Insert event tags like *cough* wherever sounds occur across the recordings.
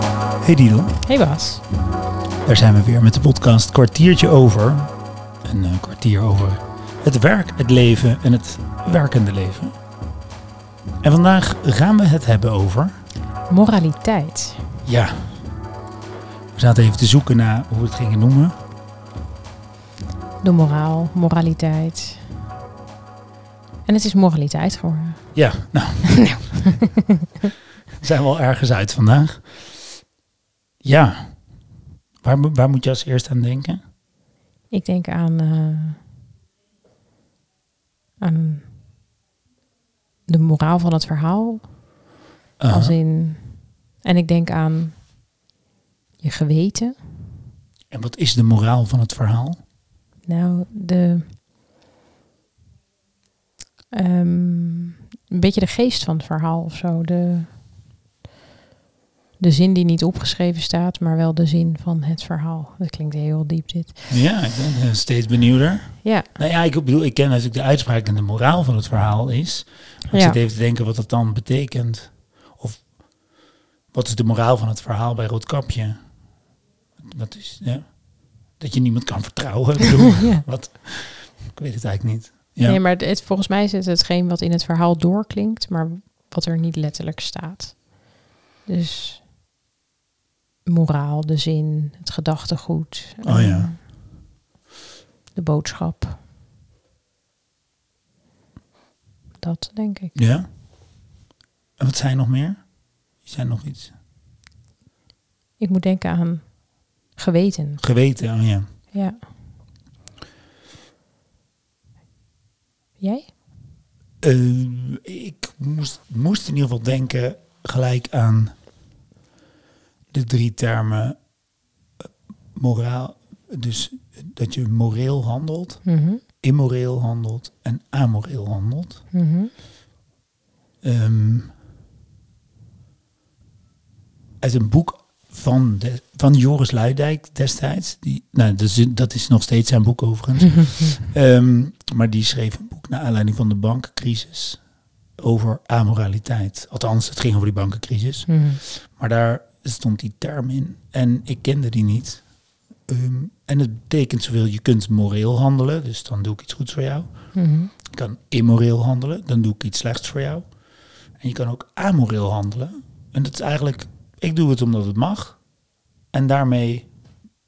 Hey Didel, Hey Bas. daar zijn we weer met de podcast Kwartiertje Over. Een eh, kwartier over het werk, het leven en het werkende leven. En vandaag gaan we het hebben over, Moraliteit. ja, we zaten even te zoeken naar hoe we het gingen noemen. De moraal, moraliteit. En het is moraliteit geworden. Ja, nou, *laughs* zijn we al ergens uit vandaag. Ja, waar, waar moet je als eerst aan denken? Ik denk aan, eh, aan de moraal van het verhaal. Uh, Als in, en ik denk aan je geweten. en wat is de moraal van het verhaal? Nou, de. ehm, een beetje de geest van het verhaal of zo. De, de zin die niet opgeschreven staat, maar wel de zin van het verhaal. Dat klinkt heel diep, dit. Ja, ik ben eh, steeds benieuwder. Ja, Nou ja, ik bedoel, ik ken natuurlijk de uitspraak en de moraal van het verhaal is. Maar ik Ja. zit even te denken wat dat dan betekent. Of wat is de moraal van het verhaal bij Roodkapje? Wat is, ja, dat je niemand kan vertrouwen. Ik bedoel, *laughs* ja. wat, ik weet het eigenlijk niet. Ja. Nee, maar het, volgens mij is het hetgeen wat in het verhaal doorklinkt, maar wat er niet letterlijk staat. Dus moraal, de zin, het gedachtegoed. Oh ja. eh, De boodschap. Dat denk ik. ja. En wat zijn nog meer? Zijn nog iets? Ik moet denken aan geweten. Geweten, oh ja. Ja. Jij? Eh, ik moest, moest in ieder geval denken gelijk aan de drie termen eh, moraal. Dus dat je moreel handelt, Mhm. immoreel handelt en amoreel handelt. Mhm. Ehm, uit een boek van, de, van Joris Luidijk destijds. Die, nou, dat is, dat is nog steeds zijn boek overigens. *laughs* Ehm, maar die schreef een boek naar aanleiding van de bankencrisis over amoraliteit. Althans, het ging over die bankencrisis. Mhm. Maar daar stond die term in en ik kende die niet. Ehm, en het betekent zoveel, je kunt moreel handelen, dus dan doe ik iets goeds voor jou. Mhm. Je kan immoreel handelen, dan doe ik iets slechts voor jou. En je kan ook amoreel handelen. En dat is eigenlijk, ik doe het omdat het mag. En daarmee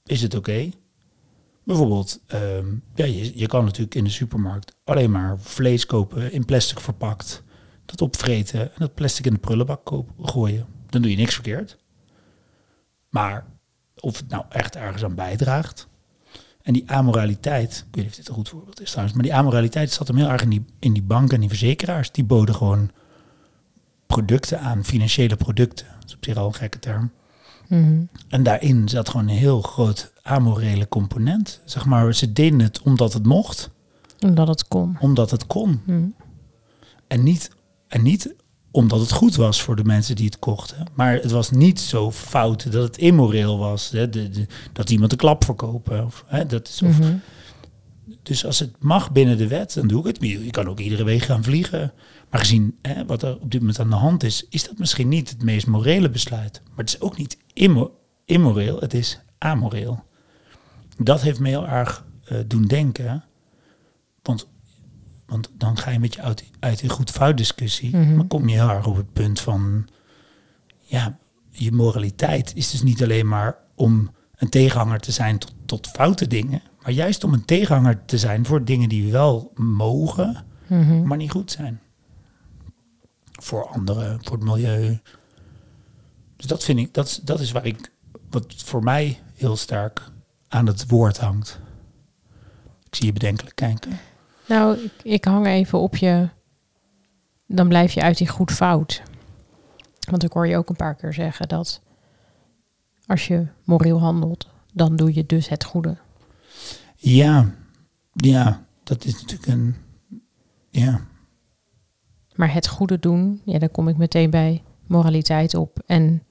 is het oké. Bijvoorbeeld, ehm, ja, je, je kan natuurlijk in de supermarkt alleen maar vlees kopen in plastic verpakt. Dat opvreten en dat plastic in de prullenbak koop, gooien. Dan doe je niks verkeerd. Maar of het nou echt ergens aan bijdraagt. En die amoraliteit, ik weet niet of dit een goed voorbeeld is trouwens, maar die amoraliteit zat hem heel erg in die, in die banken en die verzekeraars. Die boden gewoon producten aan, financiële producten. Dat is op zich al een gekke term. Mhm. En daarin zat gewoon een heel groot amorele component. Zeg maar, ze deden het omdat het mocht, Omdat het kon. omdat het kon. Mhm. En niet, en niet omdat het goed was voor de mensen die het kochten. Maar het was niet zo fout dat het immoreel was. Hè? De, de- dat iemand een klap verkopen. Of, hè? Dat is, of, Mhm. Dus als het mag binnen de wet, dan doe ik het. Je kan ook iedere week gaan vliegen. Maar gezien hè, wat er op dit moment aan de hand is, is dat misschien niet het meest morele besluit. Maar het is ook niet immo- immoreel, het is amoreel. Dat heeft me heel erg eh, doen denken. Want, want dan ga je met je uit, uit die goed-fout discussie. Mhm. Maar kom je heel erg op het punt van... Ja, je moraliteit is dus niet alleen maar om een tegenhanger te zijn tot, tot foute dingen. Maar juist om een tegenhanger te zijn voor dingen die wel mogen, Mhm. maar niet goed zijn. Voor anderen, voor het milieu. Dus dat vind ik, dat, is- dat is waar ik, wat voor mij heel sterk aan het woord hangt. Ik zie je bedenkelijk kijken. Nou, ik, ik hang even op je. Dan blijf je uit die goed fout. Want ik hoor je ook een paar keer zeggen dat als je moreel handelt, dan doe je dus het goede. Ja, ja, dat is natuurlijk een, ja, Maar het goede doen, ja, daar kom ik meteen bij moraliteit op. En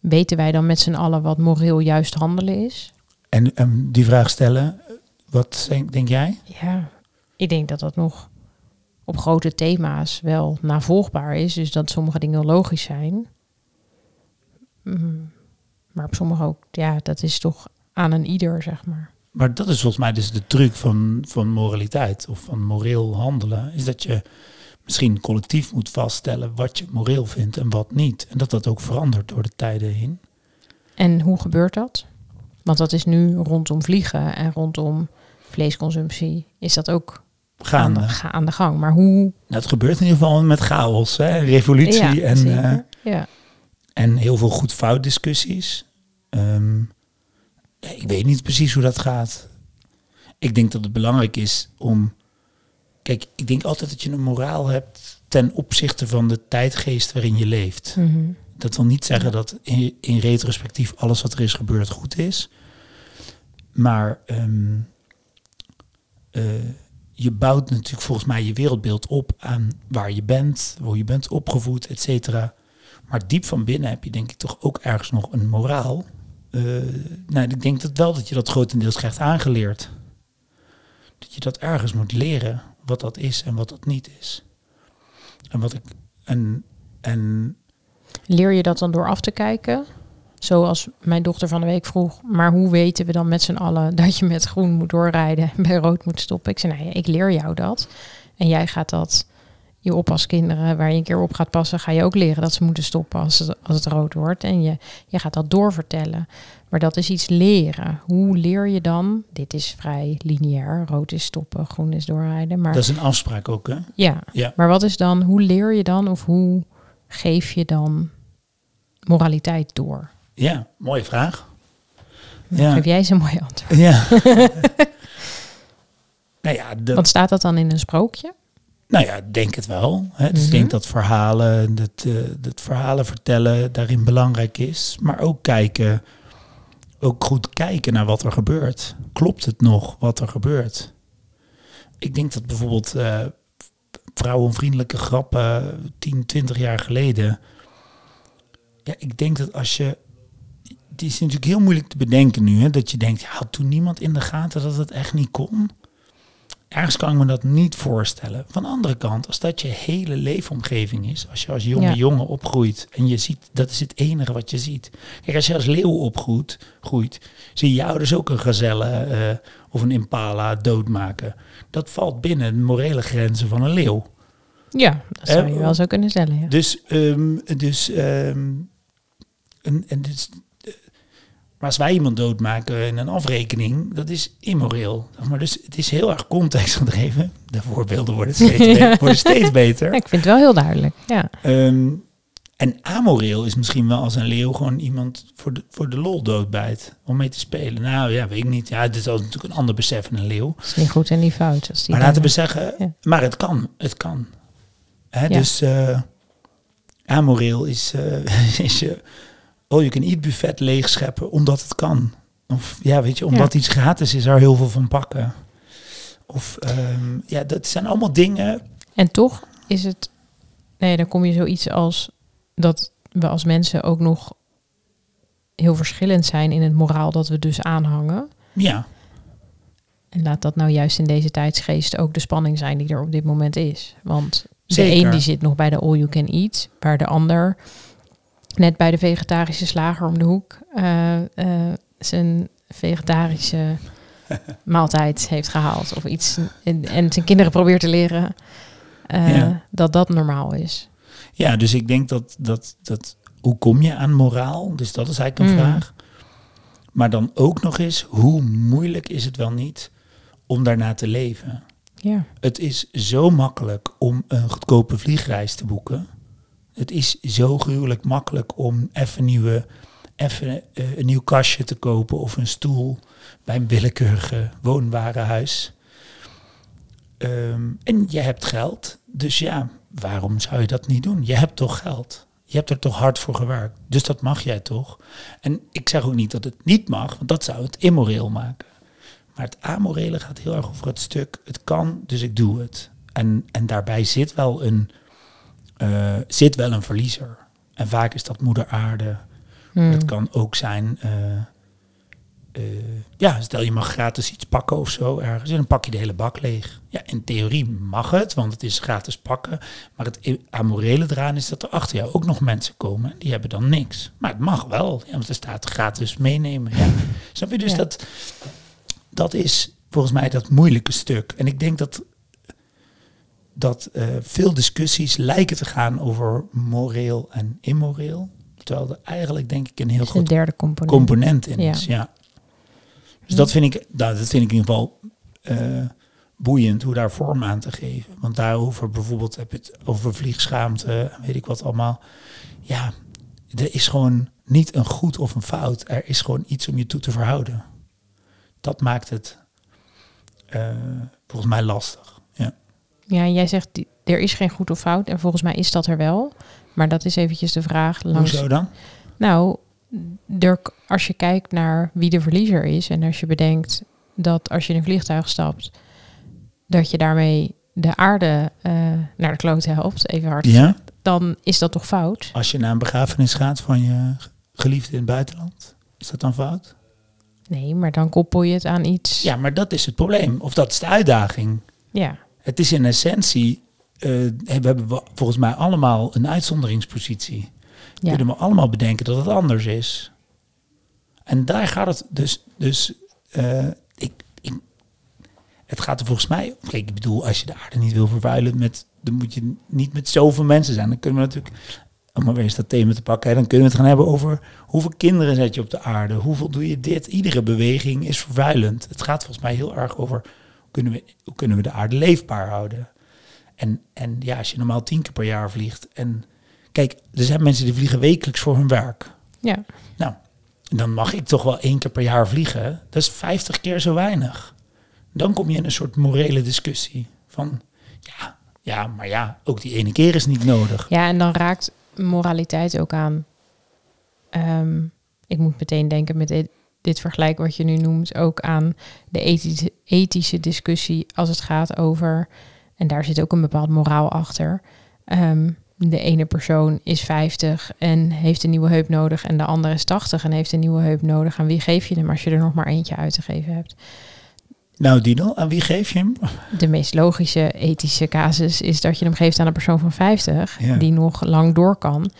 weten wij dan met z'n allen wat moreel juist handelen is? En, en die vraag stellen, wat denk, denk jij? Ja, ik denk dat dat nog op grote thema's wel navolgbaar is. Dus dat sommige dingen logisch zijn. Mm, Maar op sommige ook, ja, dat is toch aan een ieder, zeg maar. Maar dat is volgens mij dus de truc van, van moraliteit of van moreel handelen. Is dat je misschien collectief moet vaststellen wat je moreel vindt en wat niet. En dat dat ook verandert door de tijden heen. En hoe gebeurt dat? Want dat is nu rondom vliegen en rondom vleesconsumptie. Is dat ook Gaan, aan, de, ga- aan de gang? Maar hoe? nou, het gebeurt in ieder geval met chaos, hè? revolutie ja, en, eh, ja. en heel veel goed-fout discussies. Ehm, ja, ik weet niet precies hoe dat gaat. Ik denk dat het belangrijk is om. Kijk, ik denk altijd dat je een moraal hebt ten opzichte van de tijdgeest waarin je leeft. Mhm. Dat wil niet zeggen dat in, in retrospectief alles wat er is gebeurd goed is. Maar ehm, eh, je bouwt natuurlijk volgens mij je wereldbeeld op aan waar je bent, hoe je bent opgevoed, et cetera. Maar diep van binnen heb je denk ik toch ook ergens nog een moraal. Eh, nou, ik denk dat wel dat je dat grotendeels krijgt aangeleerd. Dat je dat ergens moet leren, wat dat is en wat dat niet is. En wat ik. En, en Leer je dat dan door af te kijken? Zoals mijn dochter van de week vroeg, maar hoe weten we dan met z'n allen *laughs* dat je met groen moet doorrijden en bij rood moet stoppen? Ik zei, nou ja, ik leer jou dat. En jij gaat dat, je oppaskinderen waar je een keer op gaat passen, ga je ook leren dat ze moeten stoppen als het, als het rood wordt. En je, je gaat dat doorvertellen. Maar dat is iets leren. Hoe leer je dan? Dit is vrij lineair. Rood is stoppen, groen is doorrijden. Maar dat is een afspraak ook, hè? ja, Ja. maar wat is dan, hoe leer je dan of hoe geef je dan moraliteit door? Ja, mooie vraag. Dan Ja. Geef jij eens een mooi antwoord. Ja. *laughs* nou ja, de, Want staat dat dan in een sprookje? nou ja, denk het wel. Hè. Dus ik Mhm. denk dat verhalen, dat, eh, dat verhalen vertellen daarin belangrijk is. Maar ook kijken, ook goed kijken naar wat er gebeurt. Klopt het nog wat er gebeurt? Ik denk dat bijvoorbeeld eh, vrouwenvriendelijke grappen 10, 20 jaar geleden. Ja, ik denk dat als je. Het is natuurlijk heel moeilijk te bedenken nu. Hè, dat je denkt, had toen niemand in de gaten dat het echt niet kon? Ergens kan ik me dat niet voorstellen. Van de andere kant, als dat je hele leefomgeving is, als je als jonge Ja. jongen opgroeit en je ziet, dat is het enige wat je ziet. Kijk, als je als leeuw opgroeit, groeit, zie je je ouders ook een gazelle eh, of een impala doodmaken. Dat valt binnen de morele grenzen van een leeuw. Ja, dat zou je wel zo kunnen stellen. Ja. Dus, ehm, dus, ehm, en, en dus, maar als wij iemand doodmaken in een afrekening, dat is immoreel. Maar dus het is heel erg contextgedreven. De voorbeelden worden *laughs* steeds, worden beter. Ja, ik vind het wel heel duidelijk. Ja, Ehm, en amoreel is misschien wel als een leeuw gewoon iemand voor de, voor de lol doodbijt. Om mee te spelen. Nou ja, weet ik niet. Ja, dit is natuurlijk een ander besef in een leeuw. het is niet goed en niet fout. Als die Maar laten we zeggen, Ja. maar het kan. Het kan. Hè, Ja. Dus eh amoreel is, eh, *laughs* is je je kan eat buffet leegscheppen omdat het kan. Of ja, weet je, omdat iets gratis is, er heel veel van pakken. Of ehm, ja, dat zijn allemaal dingen. En toch is het, nee, dan kom je zoiets als dat we als mensen ook nog heel verschillend zijn in het moraal dat we dus aanhangen. Ja, En laat dat nou juist in deze tijdsgeest ook de spanning zijn die er op dit moment is. Want de Zeker. een die zit nog bij de all you can eat, waar de ander net bij de vegetarische slager om de hoek eh, eh, zijn vegetarische *laughs* maaltijd heeft gehaald of iets en, en zijn kinderen probeert te leren eh, Ja. dat dat normaal is. ja dus ik denk dat, dat, dat hoe kom je aan moraal? Dus dat is eigenlijk een Mm. vraag. Maar dan ook nog eens, hoe moeilijk is het wel niet om daarna te leven? Ja, Het is zo makkelijk om een goedkope vliegreis te boeken. Het is zo gruwelijk makkelijk om even, nieuwe, even eh, een nieuw kastje te kopen of een stoel bij een willekeurige woonwarenhuis. Ehm, en je hebt geld, dus ja, waarom zou je dat niet doen? Je hebt toch geld. Je hebt er toch hard voor gewerkt. Dus dat mag jij toch? En ik zeg ook niet dat het niet mag, want dat zou het immoreel maken. Maar het amorele gaat heel erg over het stuk. Het kan, dus ik doe het. En, en daarbij zit wel, een, eh, zit wel een verliezer. En vaak is dat moeder aarde. Hmm. het kan ook zijn. eh, eh, ja, stel je mag gratis iets pakken of zo ergens en dan pak je de hele bak leeg. Ja, in theorie mag het, want het is gratis pakken. Maar het amorele eraan is dat er achter jou ook nog mensen komen. Die hebben dan niks. Maar het mag wel, ja, want er staat gratis meenemen. Ja. Snap je? Dus Ja. dat, dat is volgens mij dat moeilijke stuk. En ik denk dat, dat eh, veel discussies lijken te gaan over moreel en immoreel. Terwijl er eigenlijk denk ik een heel groot derde component. component in Ja. is. Ja. Dus dat vind ik, nou, dat vind ik in ieder geval eh, boeiend hoe daar vorm aan te geven. Want daarover bijvoorbeeld heb je het over vliegschaamte weet ik wat allemaal. Ja, er is gewoon niet een goed of een fout. Er is gewoon iets om je toe te verhouden. Dat maakt het eh, volgens mij lastig. Ja. Jij zegt, er is geen goed of fout. En volgens mij is dat er wel. Maar dat is eventjes de vraag langs... Hoezo dan? Nou, er, als je kijkt naar wie de verliezer is... en als je bedenkt dat als je in een vliegtuig stapt... dat je daarmee de aarde eh, naar de kloot helpt, even hard Ja? gezegd, dan is dat toch fout? Als je naar een begrafenis gaat van je geliefde in het buitenland, is dat dan fout? Nee, maar dan koppel je het aan iets... Ja, maar dat is het probleem. Of dat is de uitdaging. ja. Het is in essentie, eh, hebben we volgens mij allemaal een uitzonderingspositie. Ja. Kunnen we allemaal bedenken dat het anders is. En daar gaat het dus, dus eh, ik, ik, het gaat er volgens mij, kijk, ik bedoel, als je de aarde niet wil vervuilen, met, dan moet je niet met zoveel mensen zijn. Dan kunnen we natuurlijk, om maar weer eens dat thema te pakken, hè, dan kunnen we het gaan hebben over hoeveel kinderen zet je op de aarde, hoeveel doe je dit. Iedere beweging is vervuilend. Het gaat volgens mij heel erg over kunnen we, hoe kunnen we de aarde leefbaar houden. En, en ja, als je normaal tien keer per jaar vliegt. En kijk, er zijn mensen die vliegen wekelijks voor hun werk. ja. Nou, dan mag ik toch wel één keer per jaar vliegen. Dat is 50 keer zo weinig. Dan kom je in een soort morele discussie. Van ja, ja, maar ja, ook die ene keer is niet nodig. Ja, en dan raakt moraliteit ook aan. ehm, ik moet meteen denken met dit, vergelijk wat je nu noemt, ook aan de ethische, ethische discussie als het gaat over, en daar zit ook een bepaald moraal achter. ehm, de ene persoon is 50 en heeft een nieuwe heup nodig en de andere is 80 en heeft een nieuwe heup nodig. Aan wie geef je hem als je er nog maar eentje uit te geven hebt? Nou, Dino, aan wie geef je hem? De meest logische ethische casus is dat je hem geeft aan een persoon van 50 Ja. die nog lang door kan.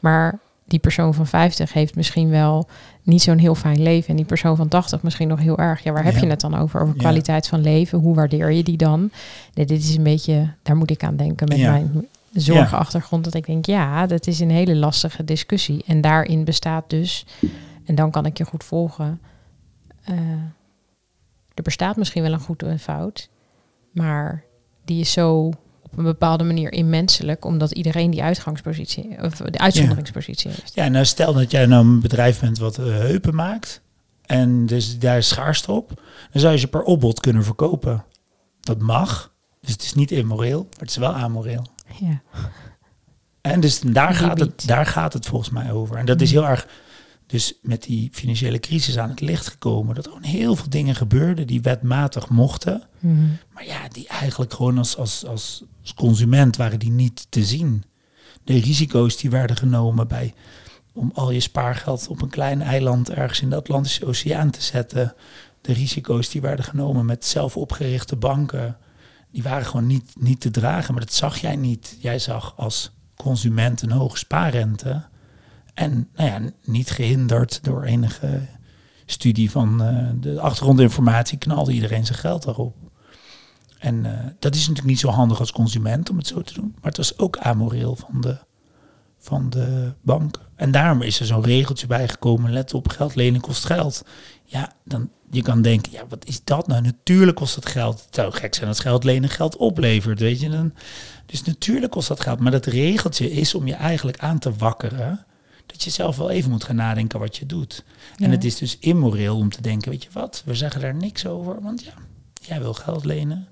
Maar die persoon van 50 heeft misschien wel niet zo'n heel fijn leven. En die persoon van 80 misschien nog heel erg. Ja, waar heb Ja. je het dan over? Over Ja. kwaliteit van leven. Hoe waardeer je die dan? Nee, dit is een beetje, daar moet ik aan denken met Ja. mijn zorgenachtergrond. Dat ik denk, ja, dat is een hele lastige discussie. En daarin bestaat dus, en dan kan ik je goed volgen. eh, er bestaat misschien wel een goed en fout. Maar die is zo een bepaalde manier immenselijk, omdat iedereen die uitgangspositie of de uitzonderingspositie heeft. Ja, nou stel dat jij nou een bedrijf bent wat eh, heupen maakt. En dus daar is schaarste op. Dan zou je ze per opbod kunnen verkopen. Dat mag. Dus het is niet immoreel, maar het is wel amoreel. Ja. En dus daar gaat, het, daar gaat het volgens mij over. En dat is heel erg dus met die financiële crisis aan het licht gekomen. Dat er gewoon heel veel dingen gebeurden die wetmatig mochten. Mhm. Maar ja, die eigenlijk gewoon als, als, als, als consument waren die niet te zien. De risico's die werden genomen bij om al je spaargeld op een klein eiland ergens in de Atlantische Oceaan te zetten. De risico's die werden genomen met zelf opgerichte banken. Die waren gewoon niet, niet te dragen. Maar dat zag jij niet. Jij zag als consument een hoge spaarrente. En nou ja, niet gehinderd door enige studie van eh, de achtergrondinformatie knalde iedereen zijn geld daarop. En eh, dat is natuurlijk niet zo handig als consument om het zo te doen. Maar het was ook amoreel van de, van de banken. En daarom is er zo'n regeltje bijgekomen. Let op, geld lenen kost geld. Ja, dan, je kan denken, ja, wat is dat nou? Natuurlijk kost dat geld. Het zou gek zijn als geld lenen geld oplevert, weet je. Dan, dus natuurlijk kost dat geld. Maar dat regeltje is om je eigenlijk aan te wakkeren... dat je zelf wel even moet gaan nadenken wat je doet. En het is dus immoreel om te denken, weet je wat, we zeggen daar niks over, want ja, jij wil geld lenen.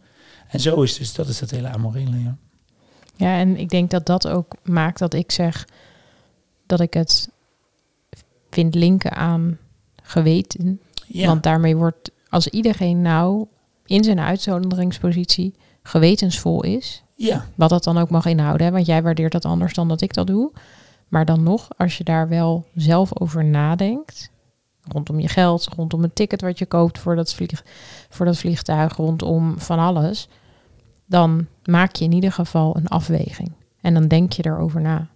En zo is dus, dat is het hele amorele, ja. Ja, en ik denk dat dat ook maakt dat ik zeg dat ik het vind linken aan geweten. Ja, Want daarmee wordt, als iedereen nou in zijn uitzonderingspositie gewetensvol is, ja, wat dat dan ook mag inhouden, hè, want jij waardeert dat anders dan dat ik dat doe. Maar dan nog, als je daar wel zelf over nadenkt, Rondom je geld, rondom het ticket wat je koopt voor dat, voor dat vliegtuig, rondom van alles. Dan maak je in ieder geval een afweging. En dan denk je erover na.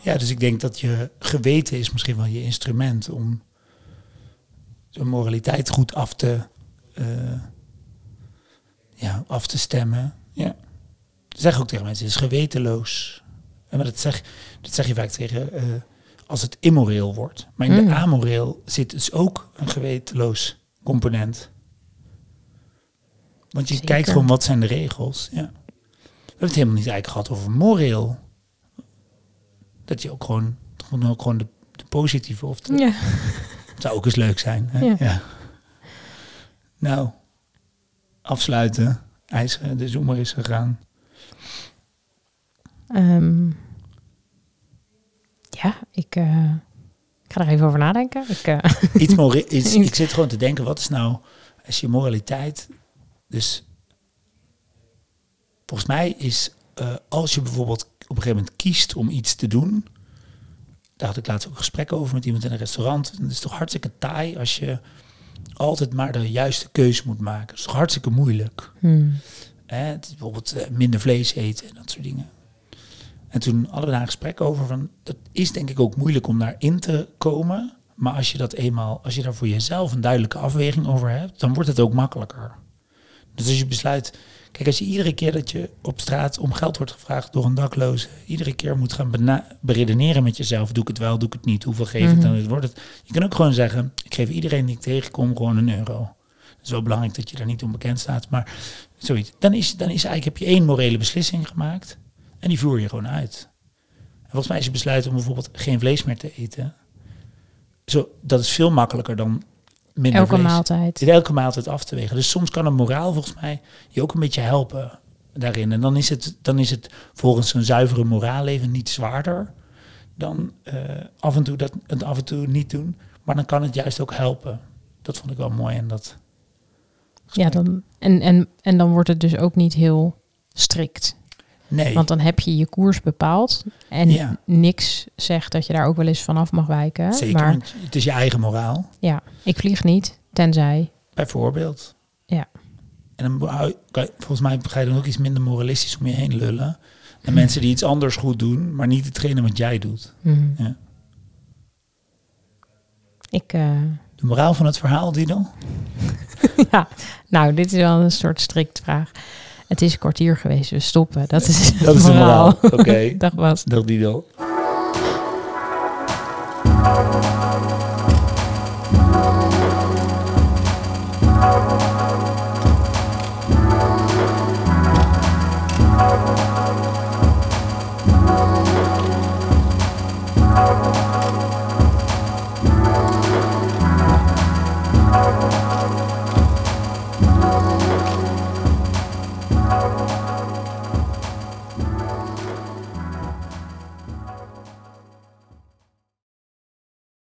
Ja, dus ik denk dat je geweten is misschien wel je instrument om zo'n moraliteit goed af te, eh, ja, af te stemmen. Zeg ook tegen mensen, het is gewetenloos. En maar dat zeg, dat zeg je vaak tegen eh, als het immoreel wordt. Maar in Mm. de amoreel zit dus ook een gewetenloos component. Want je Zeker. kijkt gewoon wat zijn de regels. Ja. We hebben het helemaal niet eigenlijk gehad over moreel. Dat je ook gewoon, gewoon, ook gewoon de, de positieve of de, Ja. *laughs* zou ook eens leuk zijn. Hè? Ja. Ja. Nou, afsluiten. IJs, de zoemer is gegaan. Ehm, ja, ik, eh, ik ga er even over nadenken. Ik, eh, *laughs* Iets iets, *laughs* ik zit gewoon te denken, wat is nou, als je moraliteit... Dus volgens mij is, eh, als je bijvoorbeeld op een gegeven moment kiest om iets te doen... Daar had ik laatst ook een gesprek over met iemand in een restaurant. Het is toch hartstikke taai als je altijd maar de juiste keuze moet maken. Het is toch hartstikke moeilijk. hmm, Hè, het is bijvoorbeeld eh, minder vlees eten en dat soort dingen. En toen hadden we daar een gesprek over van, dat is denk ik ook moeilijk om daarin te komen. Maar als je dat eenmaal, als je daar voor jezelf een duidelijke afweging over hebt, dan wordt het ook makkelijker. Dus als je besluit, kijk, als je iedere keer dat je op straat om geld wordt gevraagd door een dakloze, iedere keer moet gaan beredeneren met jezelf, doe ik het wel, doe ik het niet, hoeveel geef ik Mhm. dan, wordt het. Je kan ook gewoon zeggen, ik geef iedereen die ik tegenkom gewoon een euro. Het is wel belangrijk dat je daar niet onbekend staat, maar zoiets. Dan is, dan is eigenlijk, heb je één morele beslissing gemaakt en die voer je gewoon uit. En volgens mij als je besluit om bijvoorbeeld geen vlees meer te eten, zo, dat is veel makkelijker dan minder elke vlees. maaltijd. Dit elke maaltijd af te wegen. Dus soms kan een moraal volgens mij je ook een beetje helpen daarin. En dan is het, dan is het volgens een zuivere moraalleven niet zwaarder dan eh, af en toe dat het af en toe niet doen. Maar dan kan het juist ook helpen. Dat vond ik wel mooi en dat. Ja, dan, en, en, en dan wordt het dus ook niet heel strikt. Nee. Want dan heb je je koers bepaald. En Ja. niks zegt dat je daar ook wel eens vanaf mag wijken. Zeker, Maar want het is je eigen moraal, ja, ik vlieg niet, tenzij. bijvoorbeeld. Ja. En dan volgens mij ga je dan ook iets minder moralistisch om je heen lullen. En mensen die iets anders goed doen, maar niet hetgene wat jij doet. Mhm. Ja. Ik, eh, de moraal van het verhaal, Dido? *laughs* ja, nou, dit is wel een soort strikt vraag. Het is een kwartier geweest, we stoppen. Dat is, de moraal. Oké. *laughs* Dag Bas. Dag Dino.